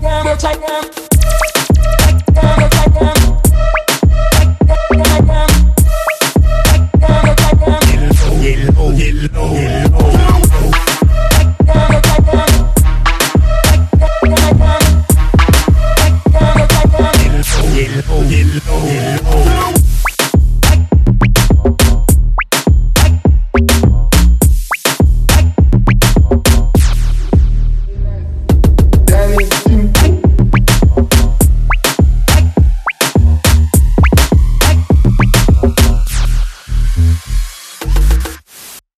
We'll I am.